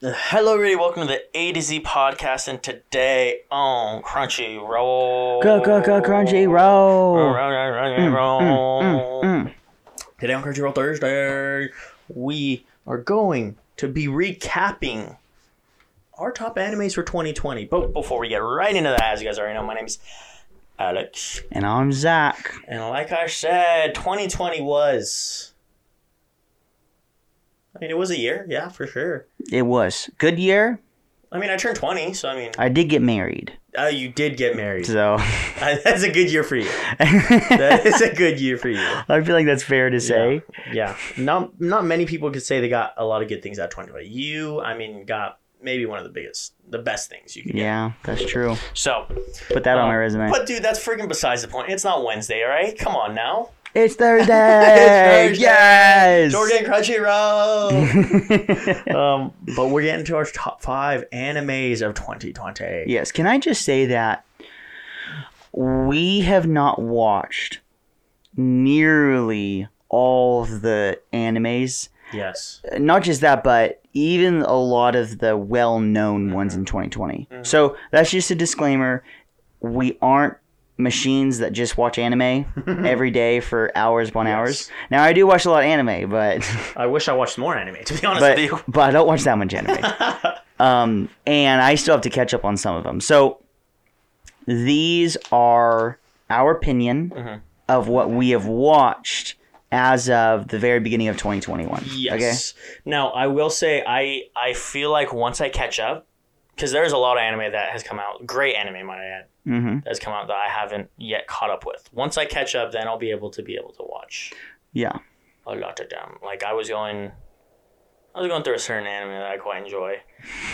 Hello, everybody. Welcome to the A to Z podcast, and today on Crunchyroll. Go, go, go, Crunchy Roll. Roll. Mm, mm, mm, mm, Today on Crunchyroll Thursday, we are going to be recapping our top animes for 2020. But before we get right into that, as you guys already know, my name is Alex. And I'm Zach. And like I said, 2020 was. I mean, it was a year, yeah, for sure. It was good year. I mean, I turned 20, so I mean, I did get married, uh, you did get married. so That's a good year for you. That is a good year for you. I feel like that's fair to say. Yeah. Not not many people could say they got a lot of good things out of 2020. You, I mean, got maybe one of the biggest, the best things you could get. Yeah, that's true. So, Put that on Um, my resume. but dude, that's freaking besides the point. It's not Wednesday, all right? Come on now. It's Thursday. it's Thursday. Yes. Jordan Crunchyroll. um, but we're getting to our top five animes of 2020. yes. Can I just say that we have not watched nearly all of the animes. Yes. Uh, not just that, but even a lot of the well-known ones in mm-hmm. 2020. Mm-hmm. So that's just a disclaimer. We aren't machines that just watch anime every day for hours upon hours. Now I do watch a lot of anime, but I wish I watched more anime, to be honest but with you. but I don't watch that much anime. um, and I still have to catch up on some of them. So these are our opinion Mhm. of what we have watched as of the very beginning of 2021. Yes. Now I will say I I feel like once I catch up, because there's a lot of anime that has come out, great anime might I add, Okay. hmm that has come out that I haven't yet caught up with. Once I catch up, then I'll be able to be able to watch Yeah. a lot of them. Like I was going, I was going through a certain anime that I quite enjoy,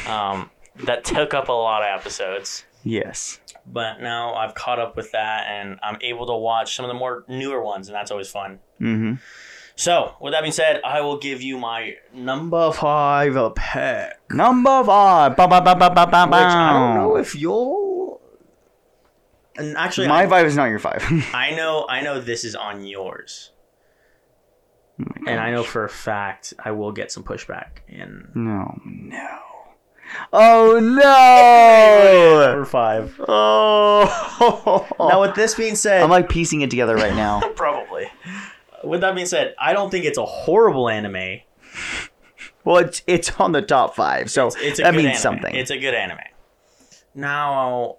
um, that took up a lot of episodes. Yes. But now I've caught up with that, and I'm able to watch some of the more newer ones, and that's always fun. hmm So, with that being said, I will give you my number five pick. Number five. Ba, ba, ba, ba, ba, ba, Which I don't know if you'll. And actually, My I, five is not your five. I know, I know this is on yours, oh and I know for a fact I will get some pushback. And no. No. Oh no! number five. Oh. Now, with this being said, I'm like piecing it together right now. probably. With that being said, I don't think it's a horrible anime. well, it's it's on the top five, so It's a that means anime. something. It's a good anime. Now,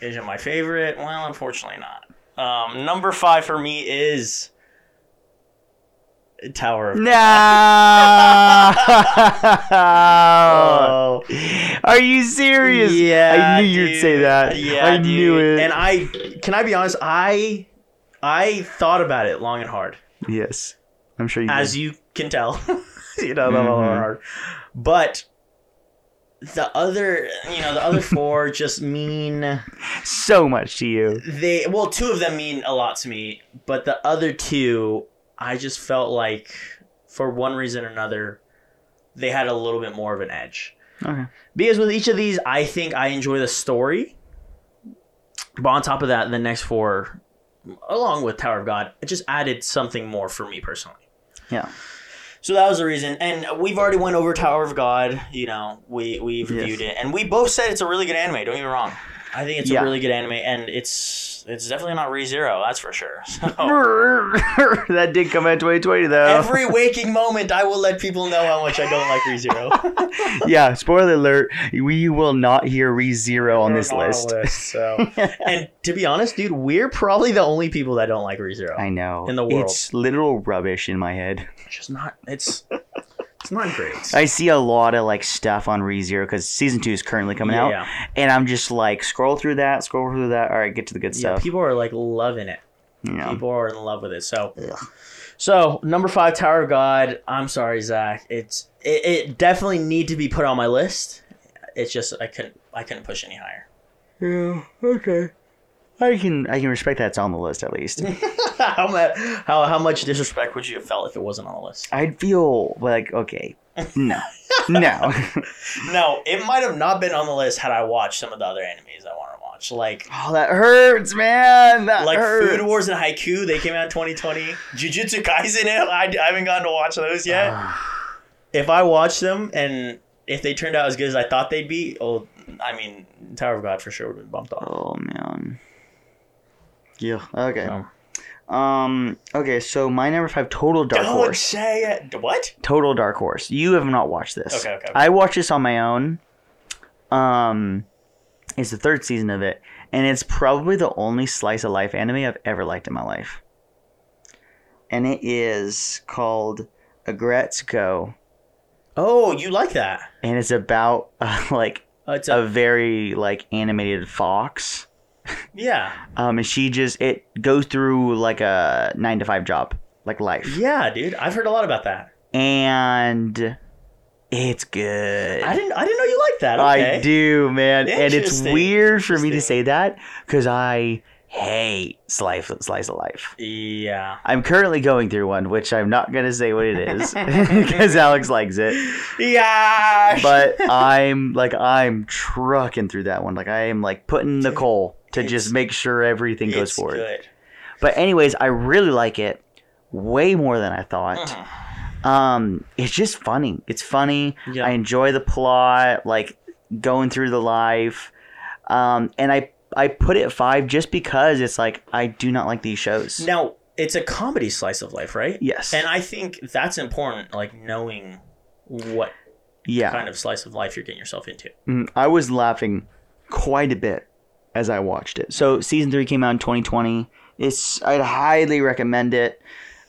is it my favorite? Well, unfortunately not. Um, number five for me is Tower of no. Are you serious? Yeah, I knew you'd say that. Yeah, I dude. knew it. And I can I be honest, I I thought about it long and hard, yes, I'm sure you. as did. you can tell. you know, Mhm. long and hard. But the other, you know, the other four just mean so much to you. they. Well, two of them mean a lot to me, but the other two, I just felt like, for one reason or another, they had a little bit more of an edge. Okay. Because with each of these, I think I enjoy the story. But on top of that, the next four, along with Tower of God, it just added something more for me personally. Yeah. So that was the reason. And we've already went over Tower of God. You know, we we've Yes. reviewed it, and we both said it's a really good anime. Don't get me wrong. I think it's Yeah. a really good anime, and it's it's definitely not ReZero, that's for sure. So that did come out in 2020 though. every waking moment, I will let people know how much I don't like ReZero. yeah. Spoiler alert: we will not hear ReZero on this We're not list. so. and to be honest, dude, we're probably the only people that don't like ReZero. I know. In the world. it's literal rubbish in my head. It's just not. It's it's not great. I see a lot of like stuff on ReZero because season two is currently coming out, Yeah. and I'm just like scroll through that, scroll through that. All right, get to the good yeah, stuff. people are like loving it. know. People are in love with it. So, so number five, Tower of God. I'm sorry, Zach. It's it, it definitely need to be put on my list. It's just I couldn't I couldn't push any higher. Yeah. Okay. I can I can respect that's on the list at least. how, much, how how much disrespect would you have felt if it wasn't on the list? I'd feel like okay, no, no. No, it might have not been on the list had I watched some of the other animes I want to watch, like oh, that hurts, man. That like hurts. Food Wars and Haikyu. They came out in 2020. Jujutsu Kaisen. I, I haven't gotten to watch those yet. Ah. if I watch them and if they turned out as good as I thought they'd be, oh, I mean, Tower of God for sure would have been bumped off. Oh man. Yeah. Okay. Um, Um. Okay. So my number five, Total Dark don't Horse. say it. What? Total Dark Horse. You have not watched this. Okay, okay, okay. I watched this on my own. Um, it's the third season of it, and it's probably the only slice of life anime I've ever liked in my life. And it is called Aggretsuko, Oh, you like that? and it's about uh, like Uh, it's a, a very like animated fox. Yeah, Um, and she just it goes through like a nine to five job, like life, yeah, dude. I've heard a lot about that. and it's good. I didn't. I didn't know you liked that. I do, man, and it's weird for me to say that because I hate slice slice of life. Yeah. I'm currently going through one, which I'm not gonna say what it is because Alex likes it. Yeah. But I'm like I'm trucking through that one. Like I am like putting the coal to it's- just make sure everything goes it's forward. good. But anyways, I really like it way more than I thought. Uh-huh. Um, it's just funny. It's funny. Yeah. I enjoy the plot, like going through the life. Um, and I I put it five just because it's like I do not like these shows. Now it's a comedy slice of life, right? Yes. And I think that's important, like knowing what yeah. kind of slice of life you're getting yourself into. Mm, I was laughing quite a bit as I watched it. So season three came out in 2020. It's I'd highly recommend it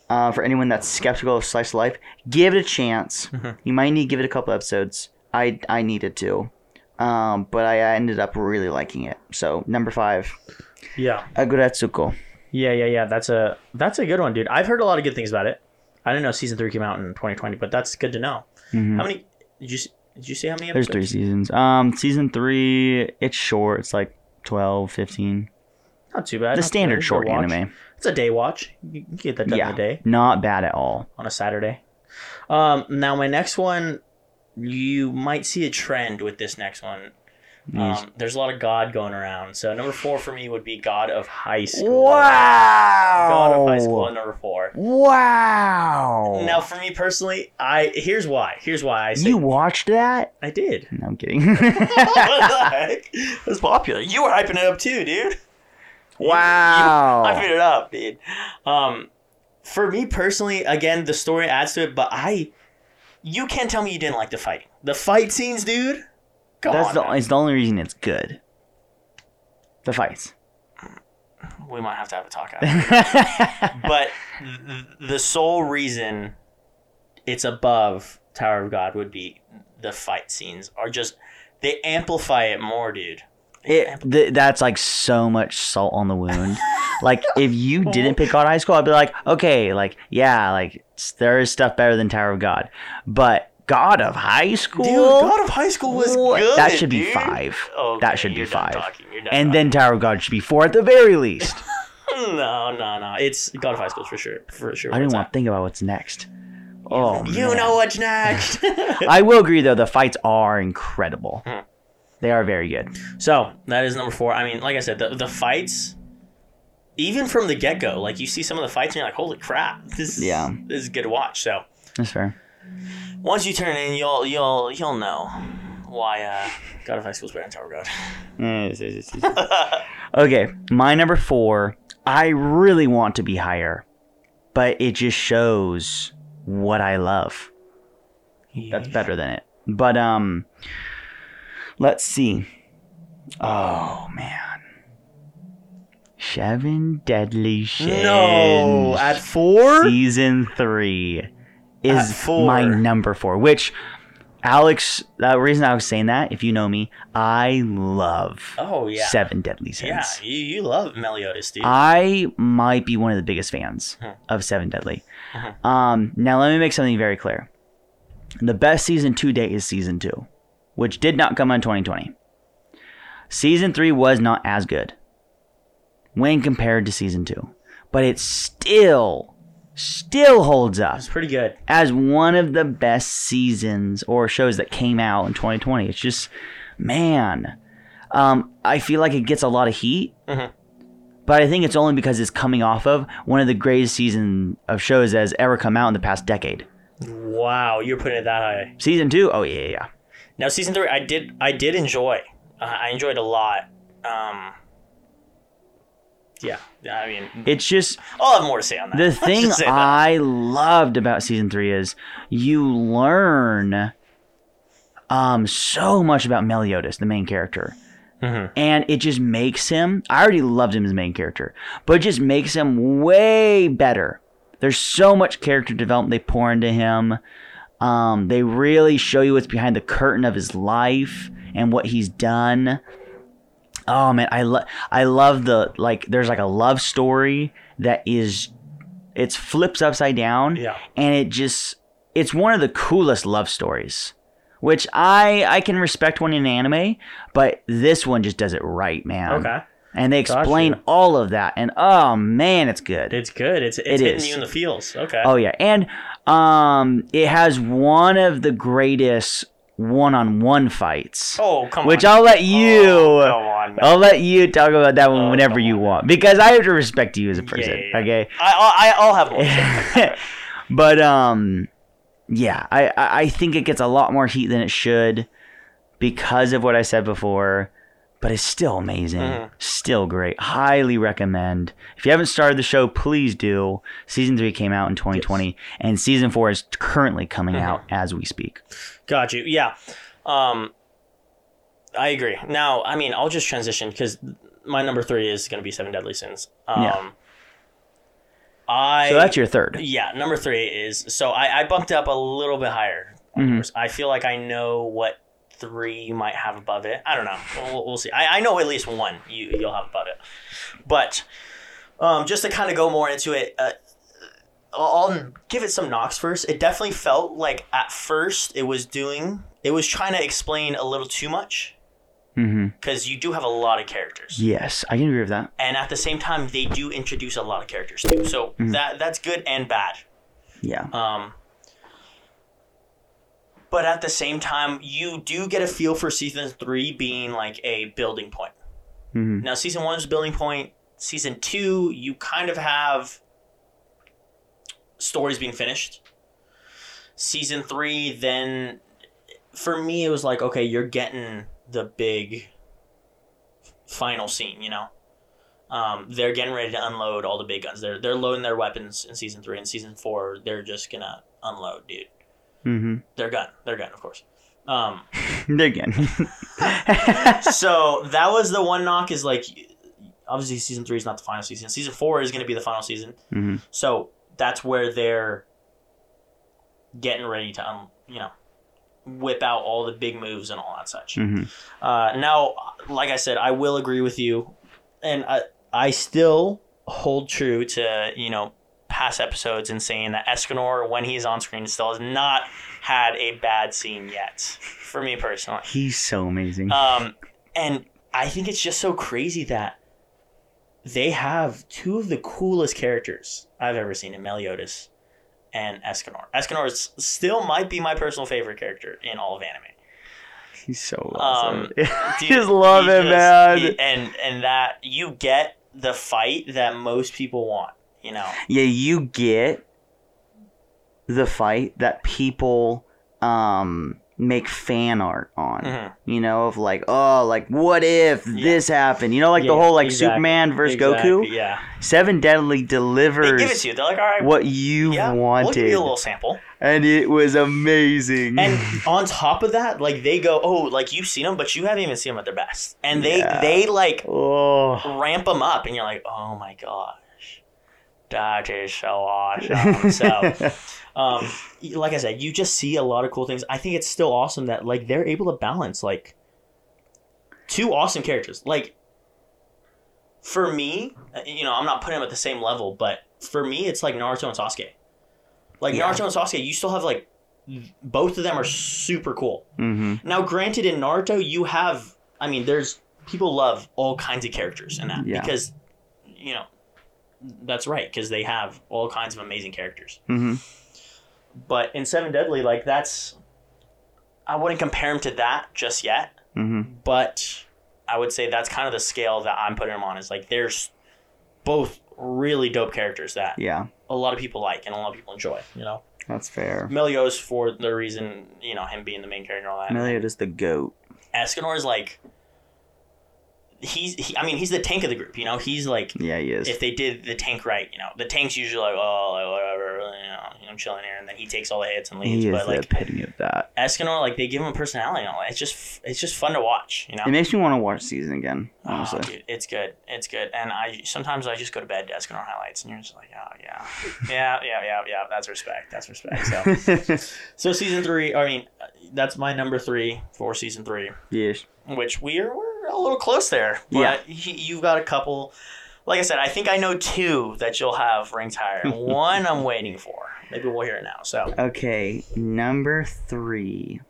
uh, for anyone that's skeptical of slice of life. Give it a chance. You might need to give it a couple episodes. I I needed to, um, but I ended up really liking it. So number five, Yeah. Aggretsuko. Yeah, yeah, yeah. That's a that's a good one, dude. I've heard a lot of good things about it. I didn't know season three came out in 2020, but that's good to know. How many did you did you say how many There's three seasons. Um, season three, it's short. It's like 12, 15. Not too bad. The not standard bad. Short anime. It's a day watch. You can get that done Yeah, in a day not bad at all. on a Saturday. Um, now my next one, you might see a trend with this next one. Um, there's a lot of God going around. So number four for me would be God of High School. Wow! God of High School at number four. Wow! Now for me personally, I here's why. Here's why I say you watched that? I did. No, I'm kidding. what the heck? It was popular. You were hyping it up too, dude. wow! I hyping it up, dude. Um, for me personally, again, the story adds to it, but I, you can't tell me you didn't like the fighting. The fight scenes, dude. Come That's on, the man. it's the only reason it's good. The fights. we might have to have a talk after. but th- the sole reason it's above Tower of God would be the fight scenes are just they amplify it more, dude. It th- that's like so much salt on the wound. like if you didn't pick God High School, I'd be like, okay, like yeah, like there is stuff better than Tower of God, but God of High School, Dude, God of High School was What? good. that should be five. Okay, that should be five. talking, you're done And talking. then Tower of God should be four at the very least. no, no, no. It's God of High School for sure. For sure. I didn't want to think about what's next. Oh. You man. know what's next. I will agree though, the fights are incredible. Hmm. They are very good. so that is number four. I mean, like I said, the the fights, even from the get go, like you see some of the fights and you're like, holy crap, this Yeah. this is good to watch. So That's fair. Once you turn in, you'll you'll you'll know why uh, God of High School is better than Tower of God. okay, my number four. I really want to be higher, but it just shows what I love. That's better than it. But um, let's see. Oh man, Seven Deadly Sins. No, at four. season three is my number four. Which Alex, the reason I was saying that, if you know me, I love Oh yeah, Seven Deadly Sins. yeah. You, you love Meliodas, dude. I might be one of the biggest fans Hmm. of Seven Deadly. Uh-huh. Um, now let me make something very clear. The best season to date is season two, which did not come in 2020. Season three was not as good when compared to season two, but it still, still holds up it's pretty good. as one of the best seasons or shows that came out in 2020. It's just, man, um, I feel like it gets a lot of heat, Mhm. but I think it's only because it's coming off of one of the greatest season of shows that has ever come out in the past decade. Wow, you're putting it that high. Season two, oh yeah, yeah, yeah. Now season three, I did I did enjoy. Uh, I enjoyed a lot. Um, yeah, I mean, It's just I'll have more to say on that. the thing. I loved about season three is you learn um so much about Meliodas, the main character. Mhm. And it just makes him I already loved him as main character, but it just makes him way better. There's so much character development they pour into him. Um, they really show you what's behind the curtain of his life and what he's done. Oh man, I love I love the like. There's like a love story that is, it's flips upside down. Yeah. and it just it's one of the coolest love stories, which I I can respect one in anime, but this one just does it right, man. Okay. and they explain Gotcha. all of that, and oh man, it's good. It's good. It's it's It hitting is. you in the feels. Okay. Oh yeah, and um, it has one of the greatest one-on-one fights. Oh, come which on. Which I'll let you. Oh, come on, man. I'll let you talk about that one Oh, whenever you on. want because I have to respect you as a person. Yeah, yeah, yeah. Okay. I, I I'll have to but um, yeah, I I think it gets a lot more heat than it should because of what I said before. But it's still amazing, Mhm. still great. Highly recommend. If you haven't started the show, please do. Season three came out in 2020, and season four is currently coming Mm-hmm. out as we speak. Got you. Yeah. Um, I agree. Now, I mean, I'll just transition because my number three is going to be Seven Deadly Sins. Um, Yeah. I So that's your third. yeah. Number three is so I, I bumped up a little bit higher. Mhm. I feel like I know what three you might have above it. I don't know. We'll, we'll see. I, I know at least one you you'll have above it, but um, just to kind of go more into it. Uh, I'll give it some knocks first. It definitely felt like at first it was doing, it was trying to explain a little too much because you do have a lot of characters, Yes, I can agree with that. and at the same time they do introduce a lot of characters too. So that that's good and bad. Yeah. Um, but at the same time, you do get a feel for season three being like a building point. hmm Now, season one is a building point. Season two, you kind of have stories being finished. Season three, then for me, it was like, okay, you're getting the big final scene, you know? Um, they're getting ready to unload all the big guns. They're, they're loading their weapons in season three. In season four, they're just gonna unload, dude. Hmm They're gun. They're gun, of course. Um, they Again. so that was the one knock is like obviously season three is not the final season season four is going to be the final season hmm so that's where they're getting ready to um, you know whip out all the big moves and all that such hmm uh, now like i said i will agree with you and i, I still hold true to you know past episodes and saying that escanor when he's on screen still has not had a bad scene yet for me personally He's so amazing. um, and I think it's just so crazy that they have two of the coolest characters I've ever seen in Meliodas and Escanor. Escanor is, still might be my personal favorite character in all of anime. He's so Um, awesome. I Dude, just love him, just- man. he- and and that you get the fight that most people want. You know, yeah, you get the fight that people um make fan art on. Mhm. You know, of like, oh, like what if Yeah. this happened? You know, like the whole like exactly. Superman versus Exactly, Goku. Yeah, Seven Deadly delivers. they give it to you. They're like, all right, what you yeah, we'll wanted, give you a little sample. and it was amazing. And on top of that, like they go, oh, like you've seen them, but you haven't even seen them at their best, and they Yeah. they like oh, ramp them up, and you're like, oh my gosh, that is so awesome. so, um, like I said, you just see a lot of cool things. I think it's still awesome that like they're able to balance like two awesome characters. Like for me, uh, you know, I'm not putting them at the same level, but for me, it's like Naruto and Sasuke. Like Yeah. Naruto and Sasuke, you still have like both of them are super cool. Mm-hmm. Now, granted, in Naruto, you have, I mean, there's people love all kinds of characters in that Yeah. because, you know, that's right because they have all kinds of amazing characters. hmm But in Seven Deadly, like that's, I wouldn't compare him to that just yet, hmm but I would say that's kind of the scale that I'm putting him on. Is like there's both really dope characters that Yeah. a lot of people like and a lot of people enjoy. You know. That's fair. Meliodas for the reason you know him being the main character and all that. Meliodas the goat. Escanor is like he's he, I mean he's the tank of the group. You know he's like Yeah, he is. if they did the tank right, you know the tank's usually like oh like, whatever you know I'm chilling here and then he takes all the hits and leaves. he is But the like epitome of that. Escanor like they give him a personality and all that. It's just it's just fun to watch. You know. It makes me want to watch season again. Oh, Honestly, dude, it's good. It's good. And I sometimes I just go to bed to Escanor highlights, and you're just like, oh yeah, yeah, yeah, yeah, yeah. That's respect. That's respect. So, so season three. I mean, that's my number three for season three, yes. which we are we're a little close there. But Yeah. he, you've got a couple. Like I said, I think I know two that you'll have ranked higher. One I'm waiting for. Maybe we'll hear it now. So Okay, number three,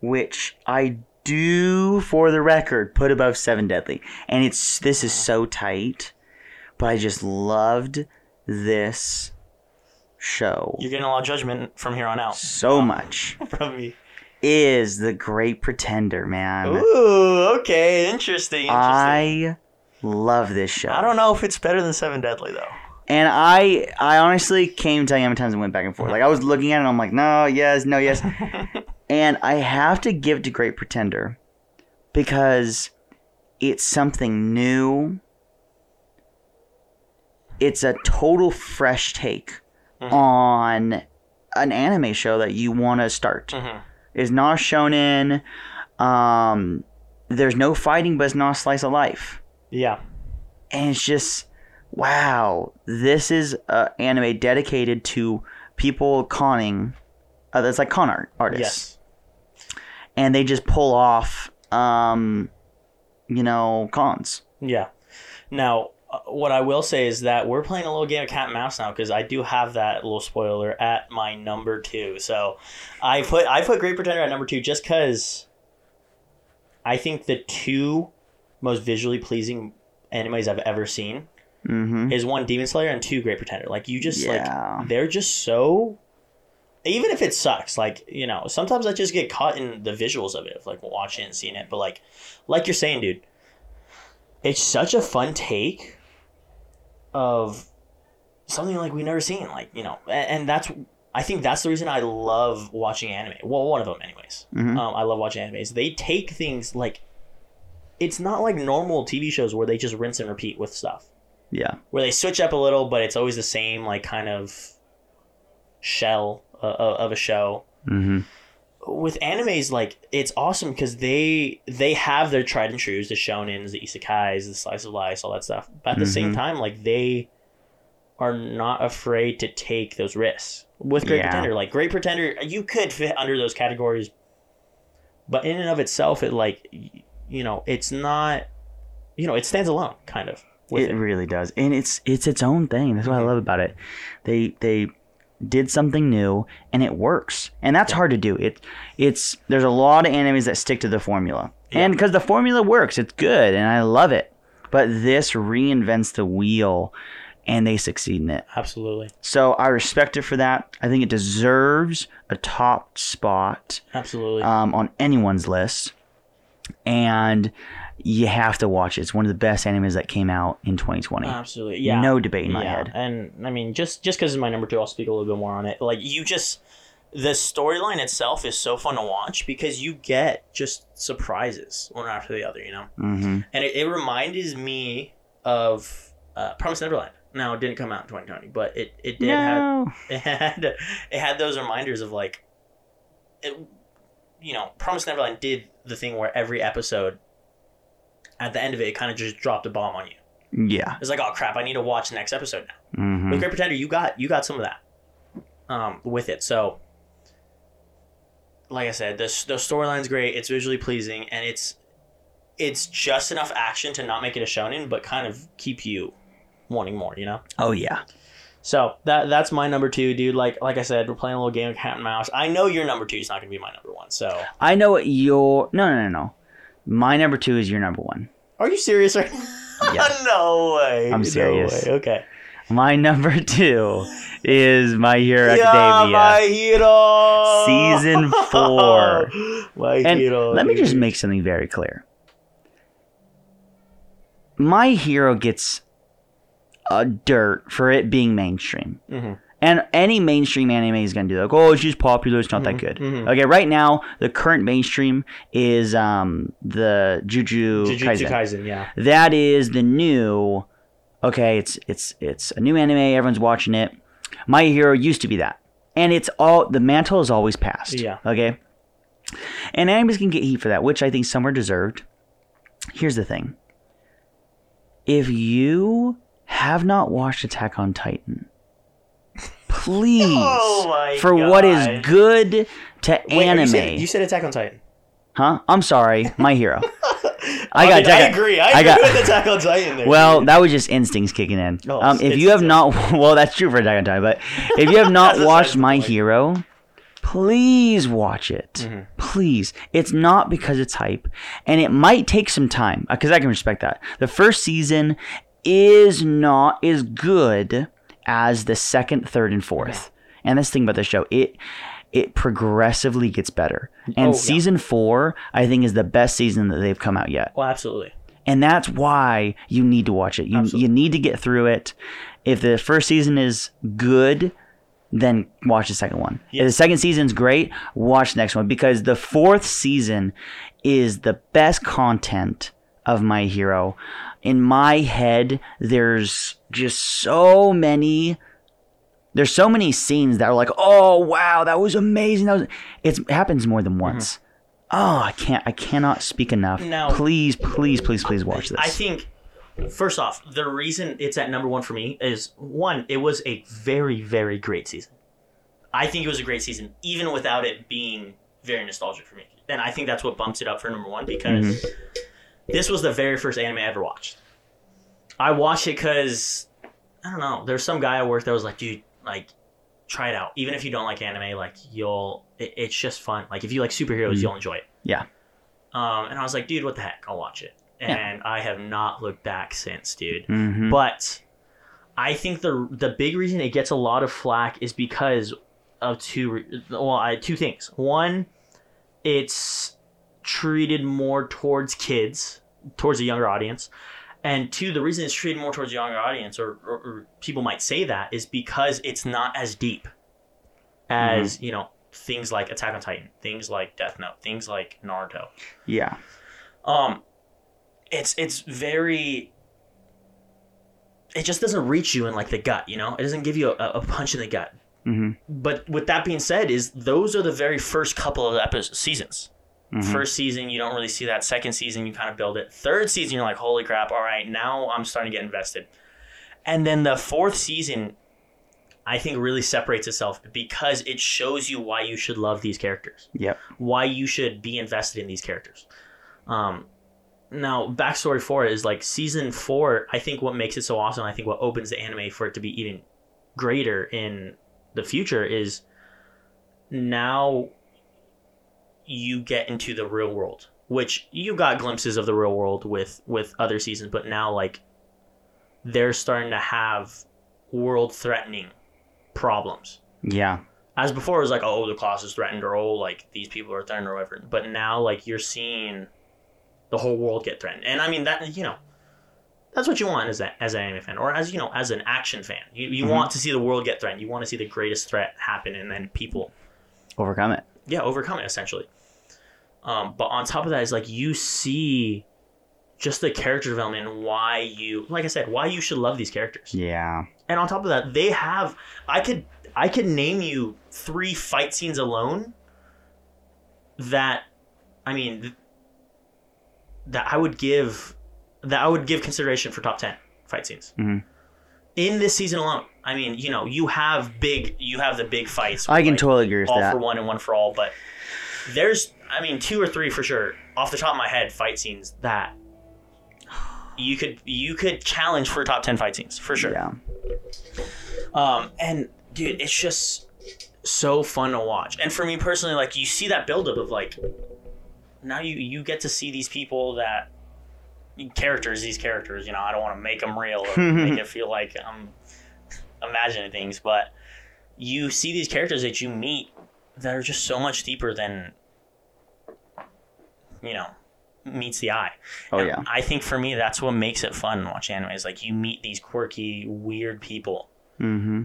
which I do, for the record, put above Seven Deadly, and it's this is so tight, but I just loved this show you're getting a lot of judgment from here on out so much. from me. Is the Great Pretender, man? Ooh, okay, interesting. interesting. I love this show. I don't know if it's better than Seven Deadly though. And I, I honestly came to how many times I went back and forth. Like I was looking at it, and I'm like, no, yes, no, yes. and I have to give to Great Pretender because it's something new. It's a total fresh take on an anime show that you want to start. Mhm. It's not a shonen. Um, there's no fighting, but it's not a slice of life Yeah. and it's just wow this is an anime dedicated to people conning uh, that's like con art artists Yes. and they just pull off um you know cons Yeah. Now, what I will say is that we're playing a little game of cat and mouse now because I do have that little spoiler at my number two. So I put I put Great Pretender at number two just because I think the two most visually pleasing animes I've ever seen mm-hmm is one Demon Slayer and two Great Pretender. Like you just Yeah. like they're just so. Even if it sucks, like you know, sometimes I just get caught in the visuals of it, of like watching it and seeing it. But like, like you're saying, dude, it's such a fun take of something like we've never seen. Like you know, and, and that's I think that's the reason I love watching anime. Well, one of them, anyways. Mhm. Um, I love watching animes. They take things like it's not like normal TV shows where they just rinse and repeat with stuff yeah where they switch up a little, but it's always the same like kind of shell uh, uh, of a show. mm-hmm With animes, like it's awesome because they they have their tried and trues, the shonens, the isekais, the slice of life, all that stuff. But at the same Mhm. time, like they are not afraid to take those risks. With Great Yeah. Pretender, like Great Pretender, you could fit under those categories, but in and of itself, it like you know, it's not, you know, it stands alone, kind of. It it. really does and it's it's its own thing that's what i Mhm. love about it they they did something new and it works. And that's hard to do. It it's there's a lot of animes that stick to the formula. And because the formula works it's good and i love it. But this reinvents the wheel and they succeed in it. Absolutely, so i respect it for that. I think it deserves a top spot absolutely. um, on anyone's list. And you have to watch it it's one of the best animes that came out in 2020 Absolutely, yeah. no debate in my yeah. head. And I mean, just just because it's my number two, I'll speak a little bit more on it. Like you just, the storyline itself is so fun to watch because you get just surprises one after the other, you know. Mm-hmm. And it, it reminded me of uh, Promise Neverland. Now it didn't come out in 2020, but it it did have it had it had those reminders of like, it, you know, Promise Neverland did the thing where every episode, at the end of it, it kind of just dropped a bomb on you. Yeah. It's like, oh crap, I need to watch the next episode now. Mm-hmm. With Great Pretender, you got you got some of that um, with it. So, like I said, this the storyline's great. It's visually pleasing, and it's it's just enough action to not make it a shonen, but kind of keep you wanting more. You know. Oh yeah. So that that's my number two, dude. Like like I said, we're playing a little game of cat and mouse. I know your number two is not gonna be my number one. So I know what your no no no no. My number two is your number one. are you serious right Yeah. no way. I'm No serious. way. Okay. My number two is My Hero Yeah, Academia. my hero. Season four. my and hero. let me just make something very clear. My Hero gets a dirt for it being mainstream. Mhm. And any mainstream anime is gonna do that. Like, oh, it's just popular. It's not that good. Okay, right now the current mainstream is um the Juju Jujutsu Kaisen. Kaisen, yeah. That is the new. Okay, it's it's it's a new anime. Everyone's watching it. My Hero used to be that, and it's all the mantle is always passed. Yeah. Okay. And animes can get heat for that, which I think some are deserved. Here's the thing. If you have not watched Attack on Titan, please, Oh for what is good to Wait, anime, You said, you said Attack on Titan. huh? I'm sorry, My Hero. I, got mean, I agree. I, I agree got- with Attack on Titan there. Well, that was just instincts kicking in. Oh, um, if you have not, well, that's true for Attack on Titan, but if you have not watched My point. Hero, please watch it. Mm-hmm. Please. It's not because it's hype, and it might take some time because I can respect that. The first season is not as good as the second, third, and fourth. And that's the thing about the show. It it progressively gets better. And Oh, yeah. season four, I think, is the best season that they've come out yet well, absolutely. and that's why you need to watch it. You you need to get through it. If the first season is good, then watch the second one. If the second season's great, watch the next one because the fourth season is the best content of My Hero. In my head, there's just so many there's so many scenes that are like, "Oh, wow, that was amazing." That was it happens more than mm-hmm. once. Oh, I can't I cannot speak enough. Now- please, please, please, please watch this. I think, first off, the reason it's at number one for me is one, it was a very, very great season. I think it was a great season, even without it being very nostalgic for me. And I think that's what bumps it up for number one because mm-hmm. This was the very first anime I ever watched. I watched it because, I don't know, there's some guy at work that was like, dude, like, try it out. Even if you don't like anime, like, you'll, it, it's just fun. Like, if you like superheroes, you'll enjoy it. yeah. Um, and I was like, dude, what the heck? I'll watch it. And I have not looked back since, dude. hmm But I think the the big reason it gets a lot of flack is because of two well, I two things. One, it's treated more towards kids, towards a younger audience. And two, the reason it's treated more towards a younger audience, or, or, or people might say that, is because it's not as deep as you know things like Attack on Titan, things like Death Note, things like Naruto. Yeah. um it's it's very it just doesn't reach you in like the gut you know? It doesn't give you a, a punch in the gut. Hmm but with that being said is those are the very first couple of episodes seasons Mhm. first season you don't really see that second season you kind of build it third season you're like holy crap all right now i'm starting to get invested and then the fourth season i think really separates itself because it shows you why you should love these characters Yep. why you should be invested in these characters. Um, now, backstory for it is like season four. I think what makes it so awesome, I think what opens the anime for it to be even greater in the future is now you get into the real world, which you got glimpses of the real world with with other seasons, but now like they're starting to have world threatening problems Yeah. as before it was like oh the class is threatened or oh like these people are threatened or whatever but now like you're seeing the whole world get threatened and i mean that you know that's what you want as, a, as an anime fan or as you know as an action fan you, you Mhm. want to see the world get threatened you want to see the greatest threat happen and then people Overcome it. yeah overcome it essentially um, but on top of that is like you see just the character development and why you like i said why you should love these characters Yeah. and on top of that, they have I could I could name you three fight scenes alone that I mean that I would give that I would give consideration for top 10 fight scenes. Mhm. In this season alone. I mean, you know, you have big you have the big fights. I can like, totally agree with all that. for one and one for all, but there's I mean two or three for sure off the top of my head fight scenes that you could you could challenge for top 10 fight scenes for sure. Yeah. Um, and dude, it's just so fun to watch. And for me personally, like you see that buildup of like now you you get to see these people that characters, these characters. You know, I don't want to make them real or make it feel like I'm imagining things, but you see these characters that you meet that are just so much deeper than you know meets the eye. Oh And yeah. I think for me that's what makes it fun to watch anime is like you meet these quirky, weird people Mm-hmm.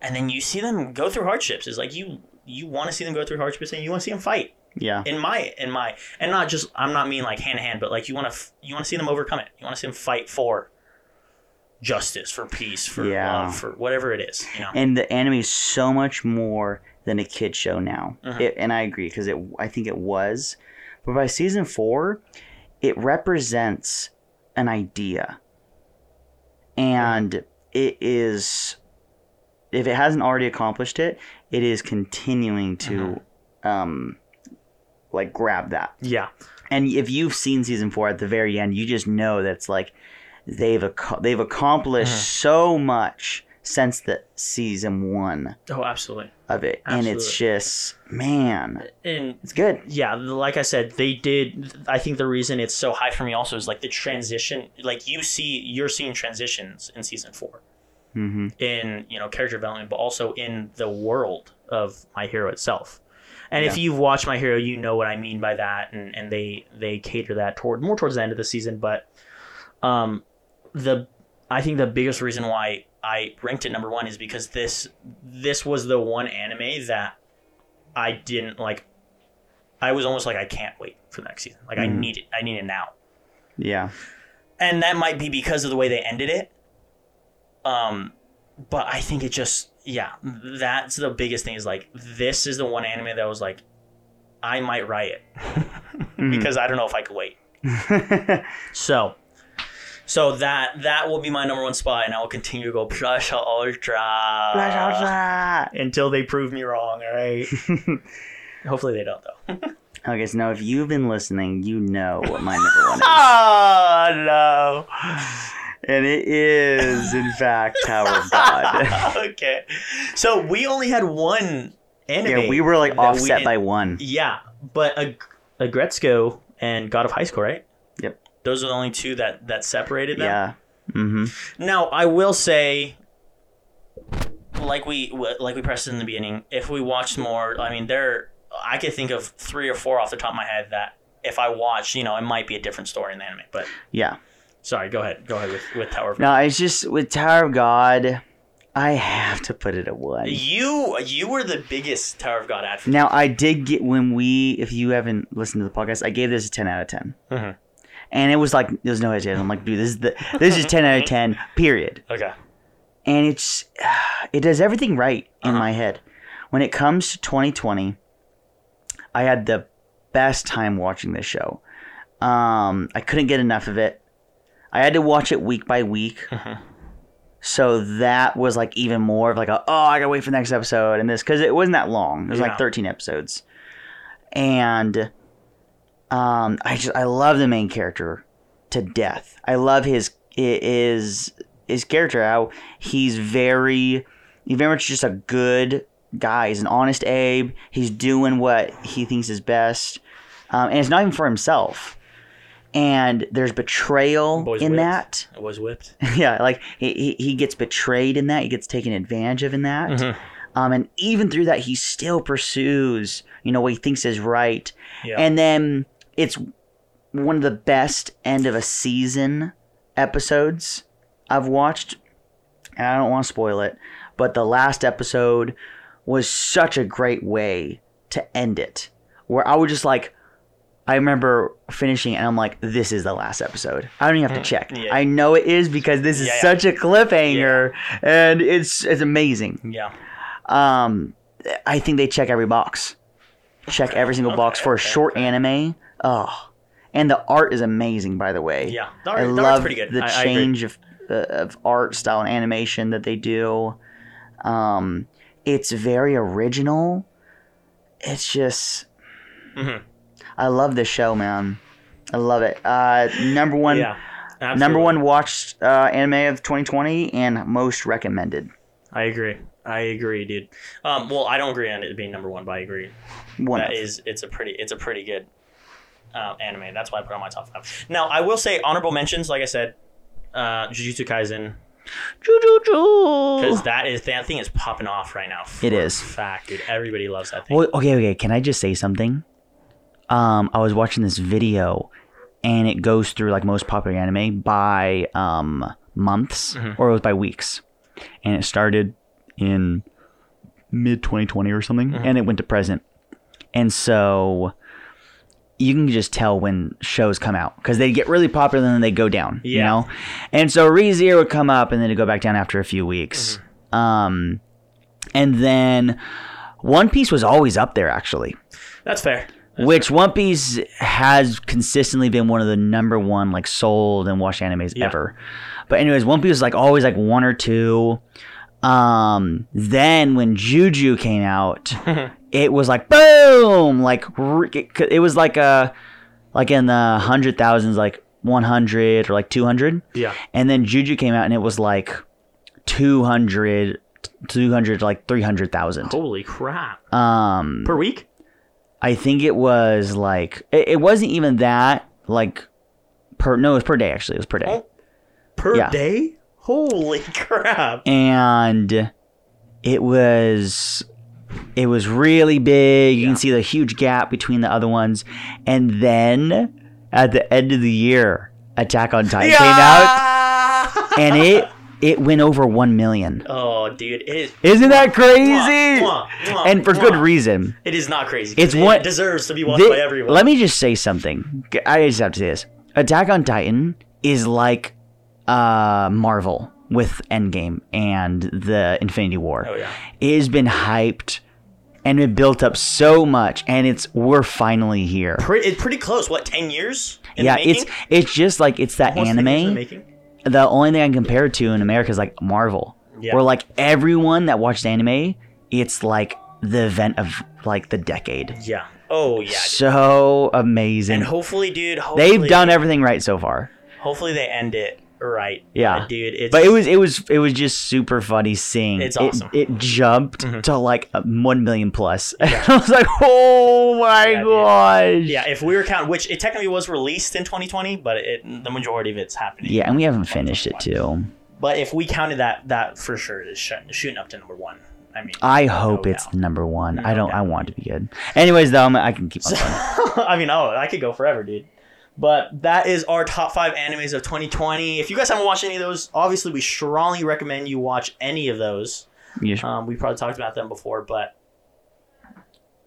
and then you see them go through hardships. It's like you you want to see them go through hardships and you want to see them fight. Yeah. In my in my and not just I'm not mean like hand to hand, but like you want to you want to see them overcome it. You want to see them fight for justice, for peace, for Yeah. love, for whatever it is. You know. and the anime is so much more than a kid show now Mhm. it, and i agree because it i think it was but by season four it represents an idea and it is if it hasn't already accomplished it it is continuing to um like grab that yeah. and if you've seen season four at the very end, you just know that's like they've ac- they've accomplished Mm-hmm. so much since the season one Oh, absolutely. of it, and it's Absolutely. just man, And it's good. yeah, like I said, they did. I think the reason it's so high for me also is like the transition. Like you see, you're seeing transitions in season four hmm in you know character development, but also in the world of My Hero itself. And if you've watched My Hero, you know what I mean by that, and, and they they cater that toward more towards the end of the season. But um, the I think the biggest reason why I ranked it number one is because this this was the one anime that I didn't like. I was almost like I can't wait for the next season. Like I Mhm. need it. I need it now Yeah, and that might be because of the way they ended it. Um, but I think it just yeah, that's the biggest thing is like this is the one anime that was like, I might it Mhm. because I don't know if I could wait. So, so that that will be my number one spot, and I will continue to go Plus Ultra until they prove me wrong. All right. Hopefully they don't though. okay, so now if you've been listening, you know what my number one is, Oh no. and it is in fact Tower of God. okay. So we only had one anime. yeah, we were like that we offset by one. Yeah, but a, Aggretsuko and God of High School, right? Those are the only two that that separated them. Yeah. Mm-hmm. Now I will say, like we like we pressed in the beginning, if we watched more, I mean, there I could think of three or four off the top of my head that if I watched, you know, it might be a different story in the anime. But Yeah. sorry, go ahead, go ahead with with Tower of God. No, it's just with Tower of God, I have to put it at one. You you were the biggest Tower of God advocate. Now I did get when we, if you haven't listened to the podcast, I gave this a ten out of 10 Mhm. And it was like there's no hesitation. I'm like, dude, this is the this is ten out of ten, period. Okay. And it's it does everything right in Uh-huh. my head. When it comes to 2020, I had the best time watching this show. Um, I couldn't get enough of it. I had to watch it week by week. Mhm. So that was like even more of like a, oh I gotta wait for the next episode and this because it wasn't that long. It was Yeah. like 13 episodes, and um, I just I love the main character to death. I love his his his character how he's very he's very much just a good guy. He's an honest Abe. He's doing what he thinks is best, um, and it's not even for himself. And there's betrayal Boys in whipped. that I was whipped. yeah, like he, he, gets betrayed in that. He gets taken advantage of in that. Mhm. Um, and even through that, he still pursues, you know, what he thinks is right. Yeah. And then it's one of the best end of a season episodes I've watched. And I don't want to spoil it, but the last episode was such a great way to end it. Where I was just like, I remember finishing and I'm like, this is the last episode. I don't even have to check. Mm, Yeah. I know it is because this is Yeah, yeah. such a cliffhanger and it's it's amazing. yeah. Um, I think they check every box. Check every single Okay, box for a okay, short okay. anime. Oh, and the art is amazing, by the way. Yeah. The I art, the love pretty good. the I, I change of uh, of art style and animation that they do. Um, it's very original. It's just, Mhm. I love this show, man. I love it. Uh, number one, Yeah. number one watched uh, anime of 2020 and most recommended. I agree. I agree, dude. Um, well, I don't agree on it being number one, but I agree. One That is, it's a pretty, it's a pretty good uh, anime. That's why I put it on my top five. Now, I will say honorable mentions. Like I said, uh, Jujutsu Kaisen, because that is that thing is popping off right now. It a fact, dude. Everybody loves that thing. Well, okay, okay. Can I just say something? Um, I was watching this video, and it goes through like most popular anime by um months, Mhm. or it was by weeks, and it started in mid 2020 or something, Mm-hmm. and it went to present. And so you can just tell when shows come out because they get really popular and then they go down. Yeah. You know, and so ReZero would come up and then it'd go back down after a few weeks. Mm-hmm. Um, and then One Piece was always up there actually That's fair. which One Piece has consistently been one of the number one like sold and watched animes Yeah. ever. But anyways, One Piece was like always like one or two. Um, then when Juju came out, it was like boom, like it, was like a like in the hundred thousands, like one hundred or like two hundred. Yeah. And then Juju came out and it was like 200, 200 like 300,000. Holy crap. Um, Per week? I think it was like it, it wasn't even that like per no it was per day actually it was per day Oh. Per Yeah. day? Holy crap. and it was it was really big you Yeah. can see the huge gap between the other ones and then at the end of the year Attack on Titan came out and it it went over 1 million Oh, dude, it is. isn't that crazy Mwah, mwah, mwah, and for good reason It is not crazy. It's it what- deserves to be watched Thi- by everyone. Let me just say something. I just have to say this. Attack on Titan is like uh, Marvel with Endgame and the Infinity War. Oh, yeah. It has been hyped and it built up so much, and it's we're finally here. Pre- it's pretty close. What, 10 years? Yeah, it's it's just like it's that Almost 10 the anime. The only thing I can compare it to in America is like Marvel, Yeah. where like everyone that watches anime, it's like the event of like the decade. Yeah. Oh, yeah. dude. So amazing. And hopefully, dude, hopefully, They've done everything right so far. Hopefully, they end it right. Yeah. Dude. It's, But it was it was it was just super funny seeing It's it- awesome. Mm-hmm. It, jumped to like one million plus. I was like, oh my Yeah, dude. gosh. Yeah, if we were counting, which it technically was released in 2020, but it, the majority of it's happening. Yeah, and we haven't finished it too. But if we counted that, that for sure is sh- shooting up to number one. I mean, I hope No it's doubt. number one. I don't. I want it to be good. Anyways, though, I'm, I can keep on going. I mean, oh, I could go forever, dude. But that is our top five animes of 2020. If you guys haven't watched any of those, obviously we strongly recommend you watch any of those. Um, we probably talked about them before, but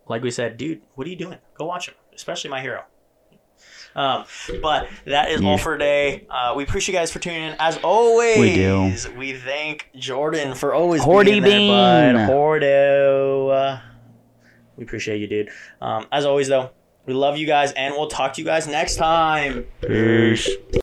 like we said, dude, what are you doing? Go watch them, especially My Hero. Um, but that is all for today. Uh, we appreciate you guys for tuning in. As always, We do. We thank Jordan for always Hordy being there, Bean. bud. Hordo. Uh, we appreciate you, dude. Um, as always, though, we love you guys, and we'll talk to you guys next time. Peace.